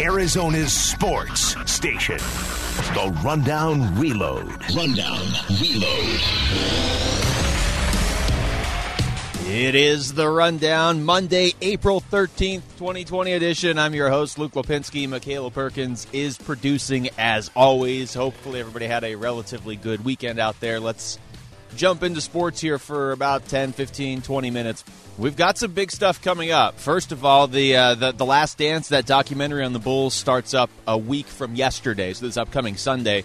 Arizona's sports station. The Rundown Reload. Rundown Reload. It is the Rundown Monday, April 13th, 2020 edition. I'm your host, Luke Lapinski. Michaela Perkins is producing as always. Hopefully, everybody had a relatively good weekend out there. Let's jump into sports here for about 10, 15, 20 minutes. We've got some big stuff coming up. First of all, the, uh, the the Last Dance, that documentary on the Bulls, starts up a week from yesterday, so this upcoming Sunday.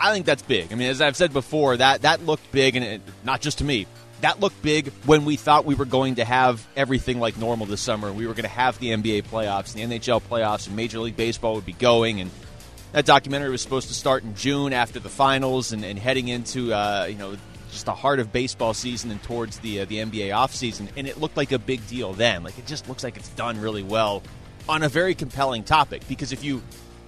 I think that's big. I mean, as I've said before, that that looked big, and it, not just to me. That looked big when we thought we were going to have everything like normal this summer. We were going to have the NBA playoffs, and the NHL playoffs, and Major League Baseball would be going, and that documentary was supposed to start in June after the finals and, and heading into uh, you know just the heart of baseball season and towards the uh, the NBA offseason, and it looked like a big deal then. Like it just looks like it's done really well on a very compelling topic because if you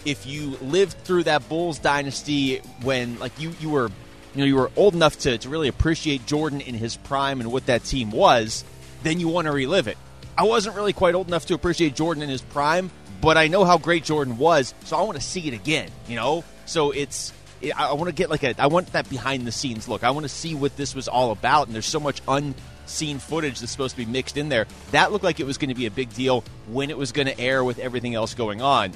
if you lived through that Bulls dynasty when like you you were you know you were old enough to, to really appreciate Jordan in his prime and what that team was, then you want to relive it. I wasn't really quite old enough to appreciate Jordan in his prime, but I know how great Jordan was, so I want to see it again, you know? So it's I want to get like a I want that behind the scenes look. I want to see what this was all about and there's so much unseen footage that's supposed to be mixed in there. That looked like it was going to be a big deal when it was going to air with everything else going on.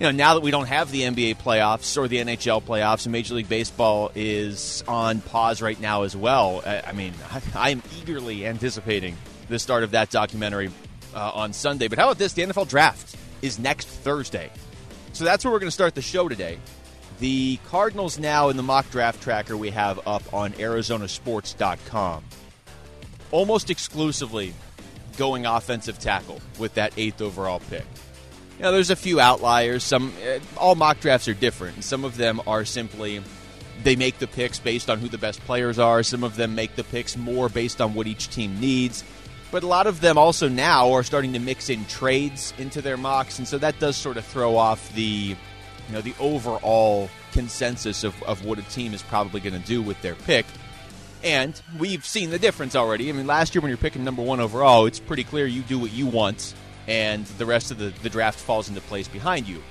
You know, now that we don't have the NBA playoffs or the NHL playoffs and Major League Baseball is on pause right now as well. I, I mean, I, am eagerly anticipating the start of that documentary uh, on Sunday. But how about this? The NFL draft is next Thursday. So that's where we're going to start the show today. The Cardinals now in the mock draft tracker we have up on ArizonaSports.com. Almost exclusively going offensive tackle with that eighth overall pick. Now, there's a few outliers. Some uh, all mock drafts are different. Some of them are simply they make the picks based on who the best players are. Some of them make the picks more based on what each team needs. But a lot of them also now are starting to mix in trades into their mocks, and so that does sort of throw off the know the overall consensus of, of what a team is probably going to do with their pick. And we've seen the difference already. I mean, last year when you're picking number one overall, it's pretty clear you do what you want, and the rest of the, the draft falls into place behind you.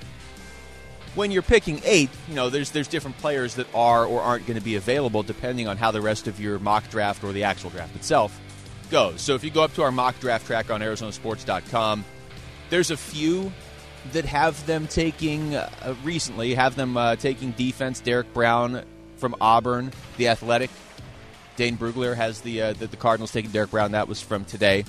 When you're picking eight, you know, there's there's different players that are or aren't going to be available depending on how the rest of your mock draft or the actual draft itself goes. So if you go up to our mock draft track on ArizonaSports.com, there's a few that have them taking uh, recently have them uh, taking defense. Derrick Brown from Auburn, the Athletic. Dane Brugler has the, uh, the, the Cardinals taking Derrick Brown. That was from today.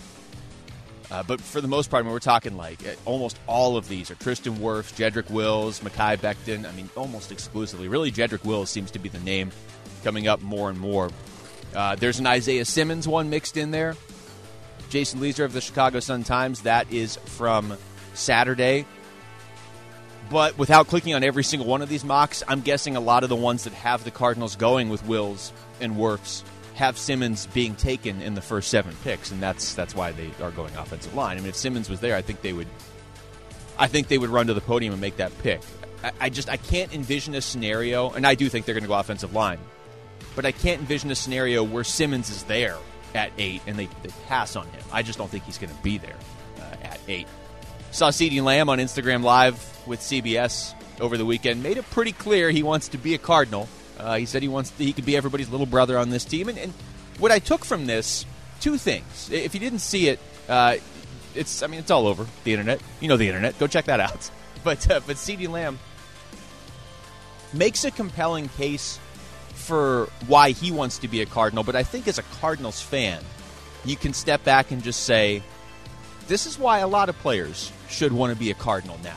Uh, but for the most part, I mean, we're talking like uh, almost all of these are Tristan Wirfs, Jedrick Wills, Mekhi Becton. I mean, almost exclusively. Really, Jedrick Wills seems to be the name coming up more and more. Uh, there's an Isaiah Simmons one mixed in there. Jason Lieser of the Chicago Sun Times. That is from Saturday. But without clicking on every single one of these mocks, I'm guessing a lot of the ones that have the Cardinals going with Wills and Wirfs have Simmons being taken in the first seven picks, and that's that's why they are going offensive line. I mean, if Simmons was there, I think they would, I think they would run to the podium and make that pick. I, I just I can't envision a scenario, and I do think they're going to go offensive line, but I can't envision a scenario where Simmons is there at eight and they, they pass on him. I just don't think he's going to be there uh, at eight. Saw CeeDee Lamb on Instagram Live with CBS over the weekend. Made it pretty clear he wants to be a Cardinal. Uh, he said he wants to, he could be everybody's little brother on this team. And, and, what I took from this, two things. If you didn't see it, uh, it's I mean it's all over the internet. You know the internet. Go check that out. But uh, but CeeDee Lamb makes a compelling case for why he wants to be a Cardinal. But I think as a Cardinals fan, you can step back and just say, this is why a lot of players should want to be a Cardinal now.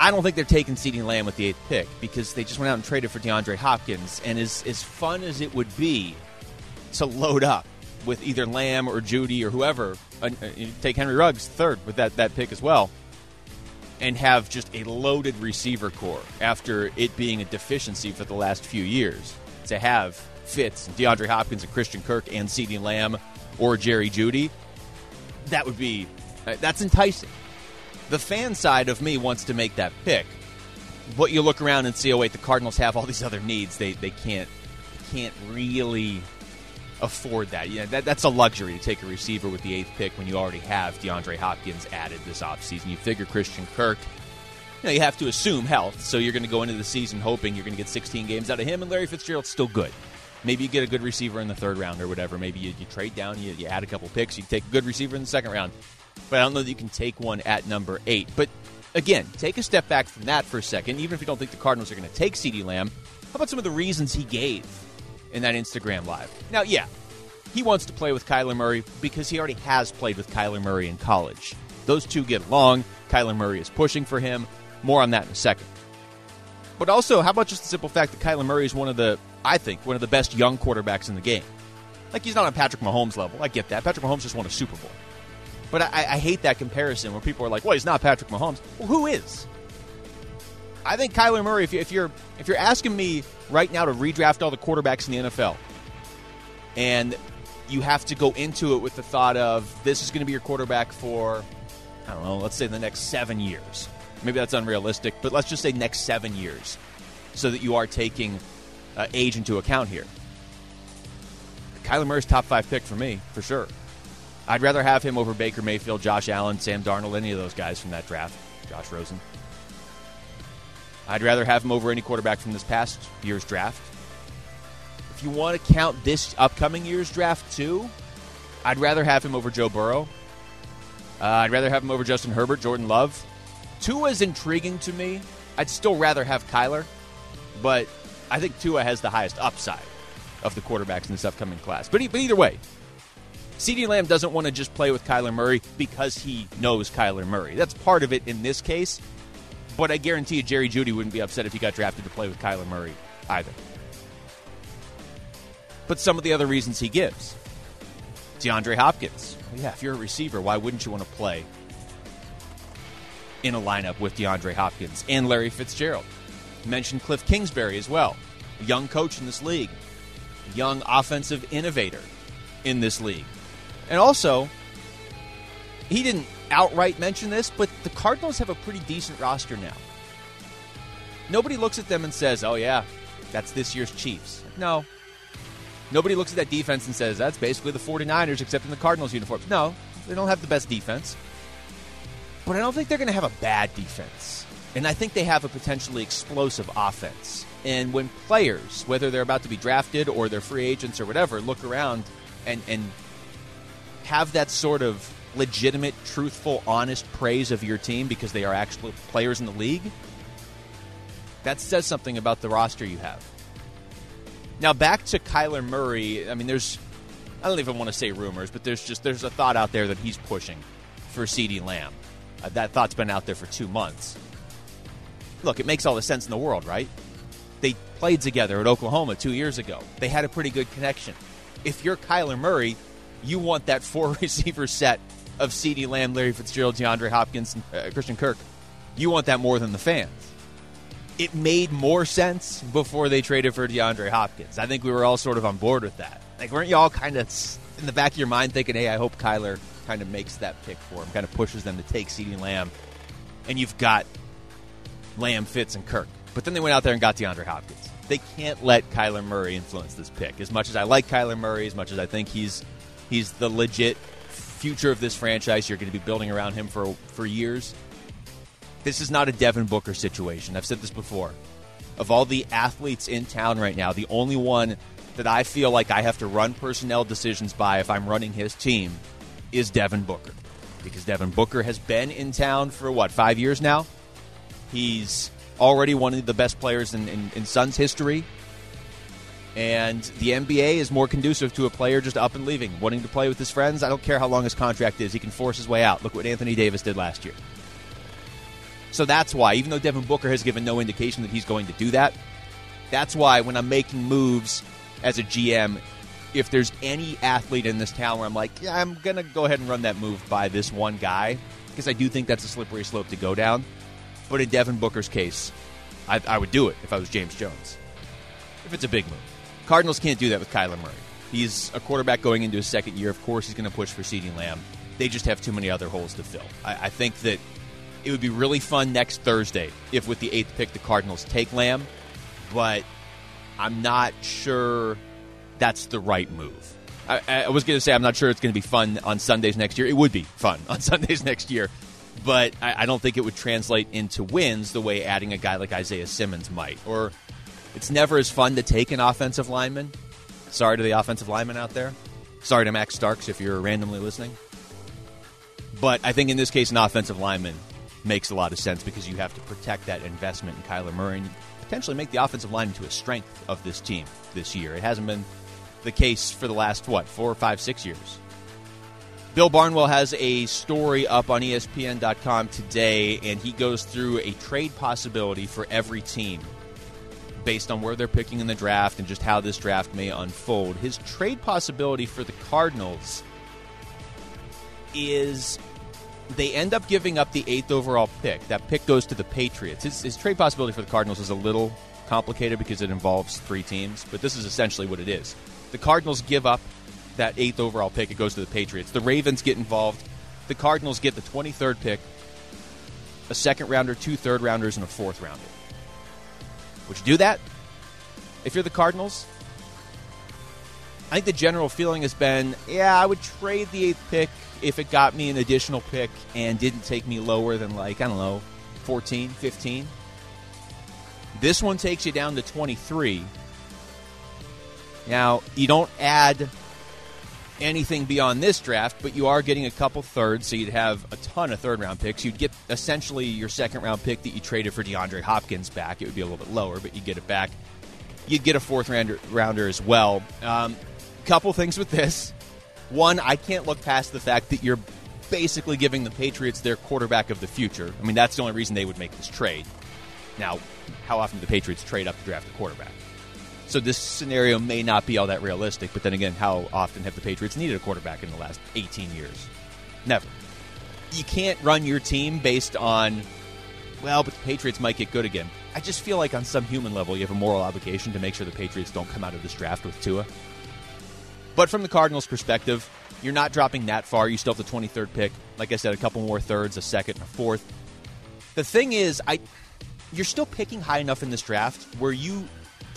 I don't think they're taking CeeDee Lamb with the eighth pick because they just went out and traded for DeAndre Hopkins. And as, as fun as it would be to load up with either Lamb or Jeudy or whoever, uh, take Henry Ruggs third with that, that pick as well, and have just a loaded receiver corps after it being a deficiency for the last few years. To have Fitz, and DeAndre Hopkins, and Christian Kirk, and CeeDee Lamb or Jerry Jeudy, that would be uh, that's enticing. The fan side of me wants to make that pick, but you look around and see, oh wait, the Cardinals have all these other needs. They they can't can't really afford that. Yeah, that, that's a luxury to take a receiver with the eighth pick when you already have DeAndre Hopkins added this offseason. You figure Christian Kirk, you know, you have to assume health, so you're going to go into the season hoping you're going to get 16 games out of him, and Larry Fitzgerald's still good. Maybe you get a good receiver in the third round or whatever. Maybe you, you trade down, you, you add a couple picks, you take a good receiver in the second round. But I don't know that you can take one at number eight. But again, take a step back from that for a second. Even if you don't think the Cardinals are going to take CeeDee Lamb, how about some of the reasons he gave in that Instagram live? Now, yeah, he wants to play with Kyler Murray because he already has played with Kyler Murray in college. Those two get along. Kyler Murray is pushing for him. More on that in a second. But also, how about just the simple fact that Kyler Murray is one of the, I think, one of the best young quarterbacks in the game? Like, he's not on Patrick Mahomes level. I get that. Patrick Mahomes just won a Super Bowl. But I, I hate that comparison where people are like, well, he's not Patrick Mahomes. Well, who is? I think Kyler Murray, if, you, if you're if you're asking me right now to redraft all the quarterbacks in the NFL, and you have to go into it with the thought of this is going to be your quarterback for, I don't know, let's say the next seven years. Maybe that's unrealistic, but let's just say next seven years, so that you are taking uh, age into account here. Kyler Murray's top five pick for me, for sure. I'd rather have him over Baker Mayfield, Josh Allen, Sam Darnold, any of those guys from that draft. Josh Rosen. I'd rather have him over any quarterback from this past year's draft. If you want to count this upcoming year's draft too, I'd rather have him over Joe Burrow. Uh, I'd rather have him over Justin Herbert, Jordan Love. Tua is intriguing to me. I'd still rather have Kyler, but I think Tua has the highest upside of the quarterbacks in this upcoming class. But, but either way, CeeDee Lamb doesn't want to just play with Kyler Murray because he knows Kyler Murray. That's part of it in this case. But I guarantee you, Jerry Jeudy wouldn't be upset if he got drafted to play with Kyler Murray either. But some of the other reasons he gives DeAndre Hopkins. Oh, yeah, if you're a receiver, why wouldn't you want to play in a lineup with DeAndre Hopkins and Larry Fitzgerald? Mentioned Cliff Kingsbury as well, young coach in this league, young offensive innovator in this league. And also, he didn't outright mention this, but the Cardinals have a pretty decent roster now. Nobody looks at them and says, oh, yeah, that's this year's Chiefs. No. Nobody looks at that defense and says, that's basically the 49ers, except in the Cardinals uniforms. No, they don't have the best defense. But I don't think they're going to have a bad defense. And I think they have a potentially explosive offense. And when players, whether they're about to be drafted or they're free agents or whatever, look around and, and have that sort of legitimate, truthful, honest praise of your team because they are actual players in the league, that says something about the roster you have. Now back to Kyler Murray. I mean, there's I don't even want to say rumors, but there's just there's a thought out there that he's pushing for CeeDee Lamb. Uh, that thought's been out there for two months. Look, it makes all the sense in the world, right? They played together at Oklahoma two years ago. They had a pretty good connection. If you're Kyler Murray, you want that four receiver set of CeeDee Lamb, Larry Fitzgerald, DeAndre Hopkins, and uh, Christian Kirk. You want that more than the fans. It made more sense before they traded for DeAndre Hopkins. I think we were all sort of on board with that. Like, weren't you all kind of in the back of your mind thinking, hey, I hope Kyler kind of makes that pick for him, kind of pushes them to take CeeDee Lamb, and you've got Lamb, Fitz, and Kirk. But then they went out there and got DeAndre Hopkins. They can't let Kyler Murray influence this pick. As much as I like Kyler Murray, as much as I think he's he's the legit future of this franchise. You're going to be building around him for for years. This is not a Devin Booker situation. I've said this before. Of all the athletes in town right now, the only one that I feel like I have to run personnel decisions by if I'm running his team is Devin Booker. Because Devin Booker has been in town for what, five years now? He's already one of the best players in, in, in Suns history. And the NBA is more conducive to a player just up and leaving, wanting to play with his friends. I don't care how long his contract is, he can force his way out. Look what Anthony Davis did last year. So that's why, even though Devin Booker has given no indication that he's going to do that, that's why when I'm making moves as a GM, if there's any athlete in this town where I'm like, yeah, I'm going to go ahead and run that move by this one guy, because I do think that's a slippery slope to go down. But in Devin Booker's case, I, I would do it if I was James Jones. If it's a big move. Cardinals can't do that with Kyler Murray. He's a quarterback going into his second year. Of course, he's going to push for CeeDee Lamb. They just have too many other holes to fill. I, I think that it would be really fun next Thursday if, with the eighth pick, the Cardinals take Lamb, but I'm not sure that's the right move. I, I was going to say I'm not sure it's going to be fun on Sundays next year. It would be fun on Sundays next year, but I, I don't think it would translate into wins the way adding a guy like Isaiah Simmons might. Or it's never as fun to take an offensive lineman. Sorry to the offensive lineman out there. Sorry to Max Starks if you're randomly listening. But I think in this case, an offensive lineman makes a lot of sense because you have to protect that investment in Kyler Murray and potentially make the offensive line into a strength of this team this year. It hasn't been the case for the last, what, four, five, six years. Bill Barnwell has a story up on ESPN.com today, and he goes through a trade possibility for every team based on where they're picking in the draft and just how this draft may unfold. His trade possibility for the Cardinals is they end up giving up the eighth overall pick. That pick goes to the Patriots. His, his, trade possibility for the Cardinals is a little complicated because it involves three teams, but this is essentially what it is. The Cardinals give up that eighth overall pick. It goes to the Patriots. The Ravens get involved. The Cardinals get the 23rd pick, a second rounder, two third rounders, and a fourth rounder. Would you do that if you're the Cardinals? I think the general feeling has been, yeah, I would trade the eighth pick if it got me an additional pick and didn't take me lower than, like, I don't know, 14, 15. This one takes you down to 23. Now, you don't add anything beyond this draft, but you are getting a couple thirds, so you'd have a ton of third round picks. You'd get essentially your second round pick that you traded for DeAndre Hopkins back. It would be a little bit lower, but you get it back. You'd get a fourth rounder, rounder as well. Um, couple things with this. One, I can't look past the fact that you're basically giving the Patriots their quarterback of the future. I mean, that's the only reason they would make this trade. Now, how often do the Patriots trade up to draft a quarterback? So this scenario may not be all that realistic, but then again, how often have the Patriots needed a quarterback in the last 18 years? Never. You can't run your team based on, well, but the Patriots might get good again. I just feel like on some human level, you have a moral obligation to make sure the Patriots don't come out of this draft with Tua. But from the Cardinals' perspective, you're not dropping that far. You still have the 23rd pick. Like I said, a couple more thirds, a second, a fourth. The thing is, I you're still picking high enough in this draft where you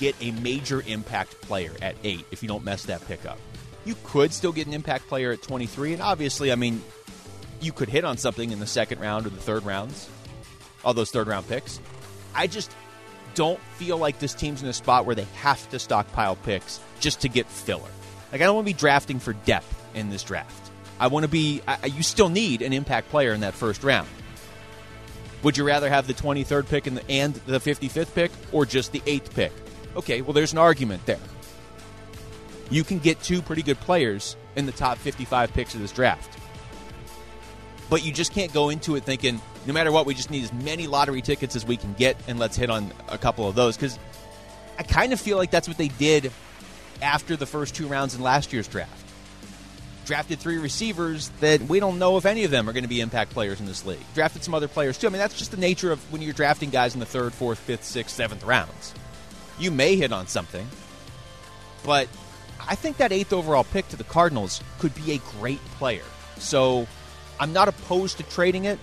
get a major impact player at eight if you don't mess that pick up. You could still get an impact player at 23, and obviously, I mean, you could hit on something in the second round or the third rounds, all those third round picks. I just don't feel like this team's in a spot where they have to stockpile picks just to get filler. Like, I don't want to be drafting for depth in this draft. I want to be, I, you still need an impact player in that first round. Would you rather have the 23rd pick and the, and the 55th pick or just the 8th pick? Okay, well, there's an argument there. You can get two pretty good players in the top 55 picks of this draft. But you just can't go into it thinking, no matter what, we just need as many lottery tickets as we can get, and let's hit on a couple of those. Because I kind of feel like that's what they did after the first two rounds in last year's draft. Drafted three receivers that we don't know if any of them are going to be impact players in this league. Drafted some other players too. I mean, that's just the nature of when you're drafting guys in the third, fourth, fifth, sixth, seventh rounds you may hit on something. But I think that eighth overall pick to the Cardinals could be a great player. So I'm not opposed to trading it.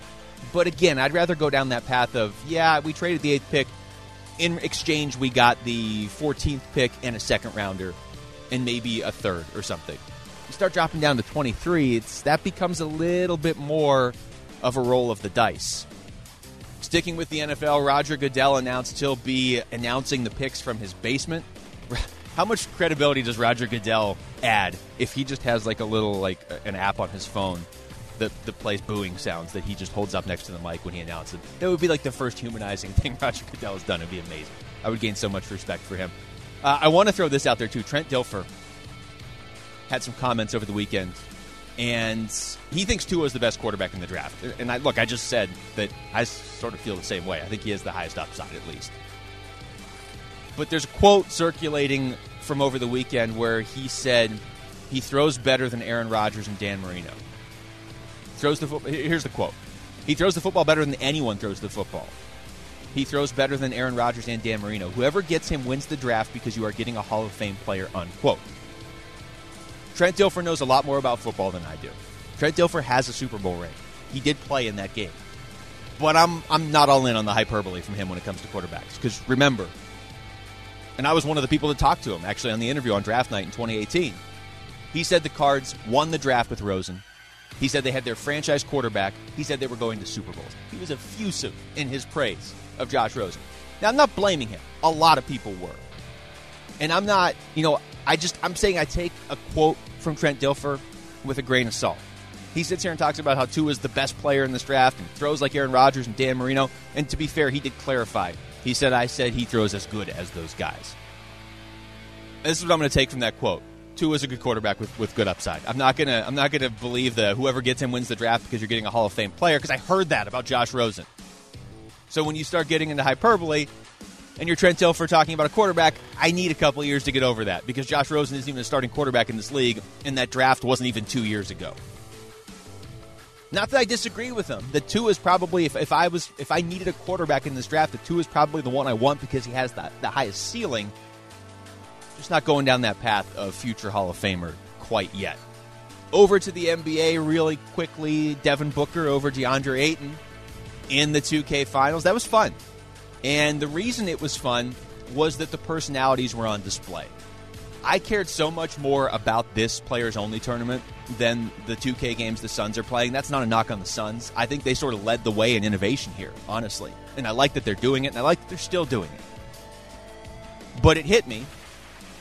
But again, I'd rather go down that path of, yeah, we traded the eighth pick. In exchange, we got the 14th pick and a second rounder and maybe a third or something. You start dropping down to 23, it's that becomes a little bit more of a roll of the dice. Sticking with the NFL, Roger Goodell announced he'll be announcing the picks from his basement. How much credibility does Roger Goodell add if he just has like a little like an app on his phone that, that plays booing sounds that he just holds up next to the mic when he announces it? That would be like the first humanizing thing Roger Goodell has done. It'd be amazing. I would gain so much respect for him. Uh, I want to throw this out there too. Trent Dilfer had some comments over the weekend and he thinks Tua is the best quarterback in the draft. And I, look, I just said that I sort of feel the same way. I think he has the highest upside, at least. But there's a quote circulating from over the weekend where he said he throws better than Aaron Rodgers and Dan Marino. Throws the fo- here's the quote. He throws the football better than anyone throws the football. He throws better than Aaron Rodgers and Dan Marino. Whoever gets him wins the draft because you are getting a Hall of Fame player. Unquote. Trent Dilfer knows a lot more about football than I do. Trent Dilfer has a Super Bowl ring. He did play in that game. But I'm I'm not all in on the hyperbole from him when it comes to quarterbacks. Because remember, and I was one of the people that talked to him actually on the interview on draft night in 2018. He said the Cards won the draft with Rosen. He said they had their franchise quarterback. He said they were going to Super Bowls. He was effusive in his praise of Josh Rosen. Now, I'm not blaming him. A lot of people were. And I'm not, you know, I just, I'm saying I take a quote from Trent Dilfer with a grain of salt. He sits here and talks about how Tua is the best player in this draft and throws like Aaron Rodgers and Dan Marino. And to be fair, he did clarify. He said, I said he throws as good as those guys. This is what I'm going to take from that quote. Tua is a good quarterback with, with good upside. I'm not gonna I'm not gonna believe that whoever gets him wins the draft because you're getting a Hall of Fame player because I heard that about Josh Rosen. So when you start getting into hyperbole and you're Trent Dilfer talking about a quarterback, I need a couple years to get over that because Josh Rosen isn't even a starting quarterback in this league, and that draft wasn't even Tua years ago. Not that I disagree with him. The Tua is probably if, if I was if I needed a quarterback in this draft, the two is probably the one I want because he has the, the highest ceiling. Just not going down that path of future Hall of Famer quite yet. Over to the NBA really quickly. Devin Booker over DeAndre Ayton in the 2K finals. That was fun. And the reason it was fun was that the personalities were on display. I cared so much more about this players only tournament than the 2K games the Suns are playing. That's not a knock on the Suns. I think they sort of led the way in innovation here, honestly. And I like that they're doing it, and I like that they're still doing it. But it hit me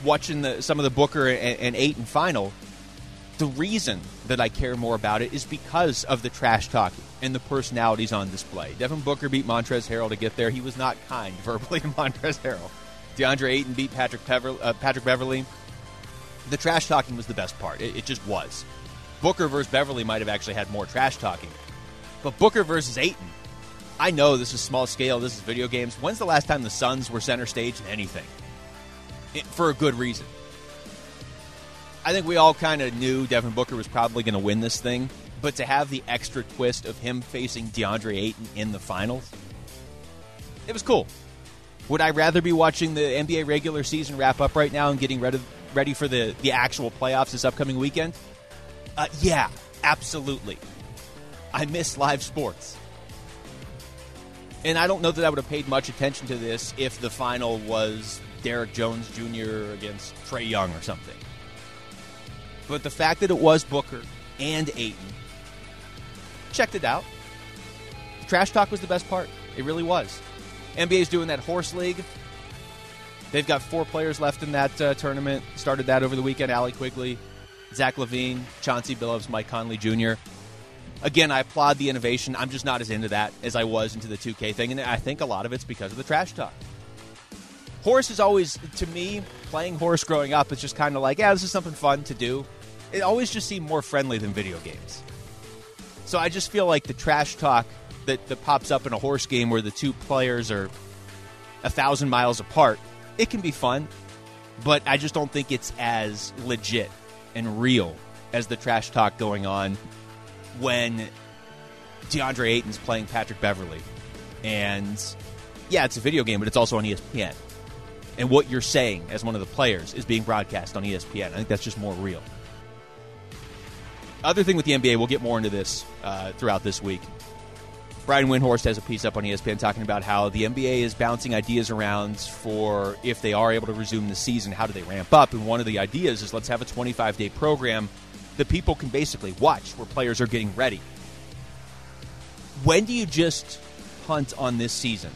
watching the, some of the Booker and, and Ayton final. The reason that I care more about it is because of the trash talking and the personalities on display. Devin Booker beat Montrezl Harrell to get there. He was not kind verbally to Montrezl Harrell. DeAndre Ayton beat Patrick, Pever- uh, Patrick Beverley. The trash talking was the best part. It, it just was. Booker versus Beverley might have actually had more trash talking. But Booker versus Ayton, I know this is small scale, this is video games. When's the last time the Suns were center stage in anything? It, for a good reason. I think we all kind of knew Devin Booker was probably going to win this thing, but to have the extra twist of him facing DeAndre Ayton in the finals, it was cool. Would I rather be watching the NBA regular season wrap up right now and getting ready, ready for the, the actual playoffs this upcoming weekend? Uh, yeah, absolutely. I miss live sports. And I don't know that I would have paid much attention to this if the final was Derrick Jones Jr. against Trae Young or something. But the fact that it was Booker and Ayton, checked it out. Trash talk was the best part. It really was. NBA's doing that horse league. They've got four players left in that uh, tournament. Started that over the weekend. Allie Quigley, Zach LaVine, Chauncey Billups, Mike Conley Jr. Again, I applaud the innovation. I'm just not as into that as I was into the 2K thing, and I think a lot of it's because of the trash talk. Horse is always, to me, playing horse growing up it's just kind of like, yeah, this is something fun to do. It always just seemed more friendly than video games. So I just feel like the trash talk that, that pops up in a horse game where the two players are a thousand miles apart, it can be fun, but I just don't think it's as legit and real as the trash talk going on when DeAndre Ayton's playing Patrick Beverley. And yeah, it's a video game, but it's also on ESPN. And what you're saying as one of the players is being broadcast on ESPN. I think that's just more real. Other thing with the NBA, we'll get more into this uh, throughout this week. Brian Windhorst has a piece up on ESPN talking about how the NBA is bouncing ideas around for if they are able to resume the season, how do they ramp up? And one of the ideas is let's have a 25 day program that people can basically watch where players are getting ready. When do you just punt on this season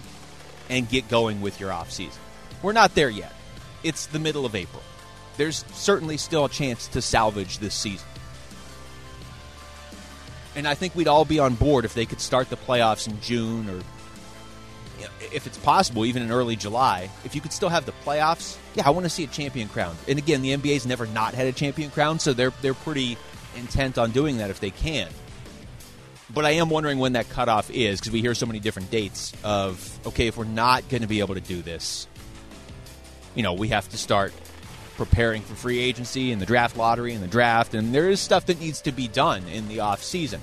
and get going with your off season? We're not there yet. It's the middle of April. There's certainly still a chance to salvage this season. And I think we'd all be on board if they could start the playoffs in June or if it's possible, even in early July. If you could still have the playoffs, yeah, I want to see a champion crown. And again, the NBA's never not had a champion crown, so they're they're pretty intent on doing that if they can. But I am wondering when that cutoff is because we hear so many different dates of okay, if we're not going to be able to do this, you know, we have to start preparing for free agency and the draft lottery and the draft, and there is stuff that needs to be done in the off season.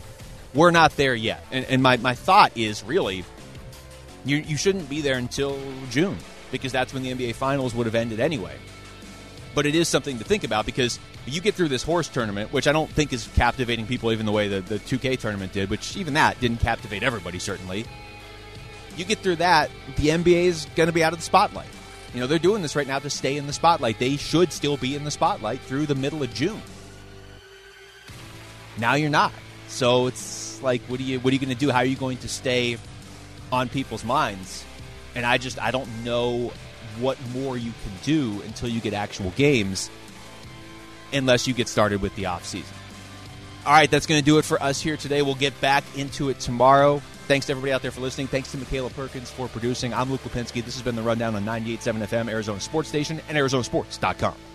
We're not there yet, and, and my, my thought is really, you you shouldn't be there until June because that's when the NBA Finals would have ended anyway. But it is something to think about because you get through this horse tournament, which I don't think is captivating people even the way the, the 2K tournament did, which even that didn't captivate everybody, certainly. You get through that, the NBA is going to be out of the spotlight. You know, they're doing this right now to stay in the spotlight. They should still be in the spotlight through the middle of June. Now you're not. So it's like, what are you what are you going to do? How are you going to stay on people's minds? And I just I don't know what more you can do until you get actual games, unless you get started with the off season. All right, that's going to do it for us here today. We'll get back into it tomorrow. Thanks to everybody out there for listening. Thanks to Michaela Perkins for producing. I'm Luke Lapinski. This has been the Rundown on 98.7 FM, Arizona Sports Station, and ArizonaSports.com.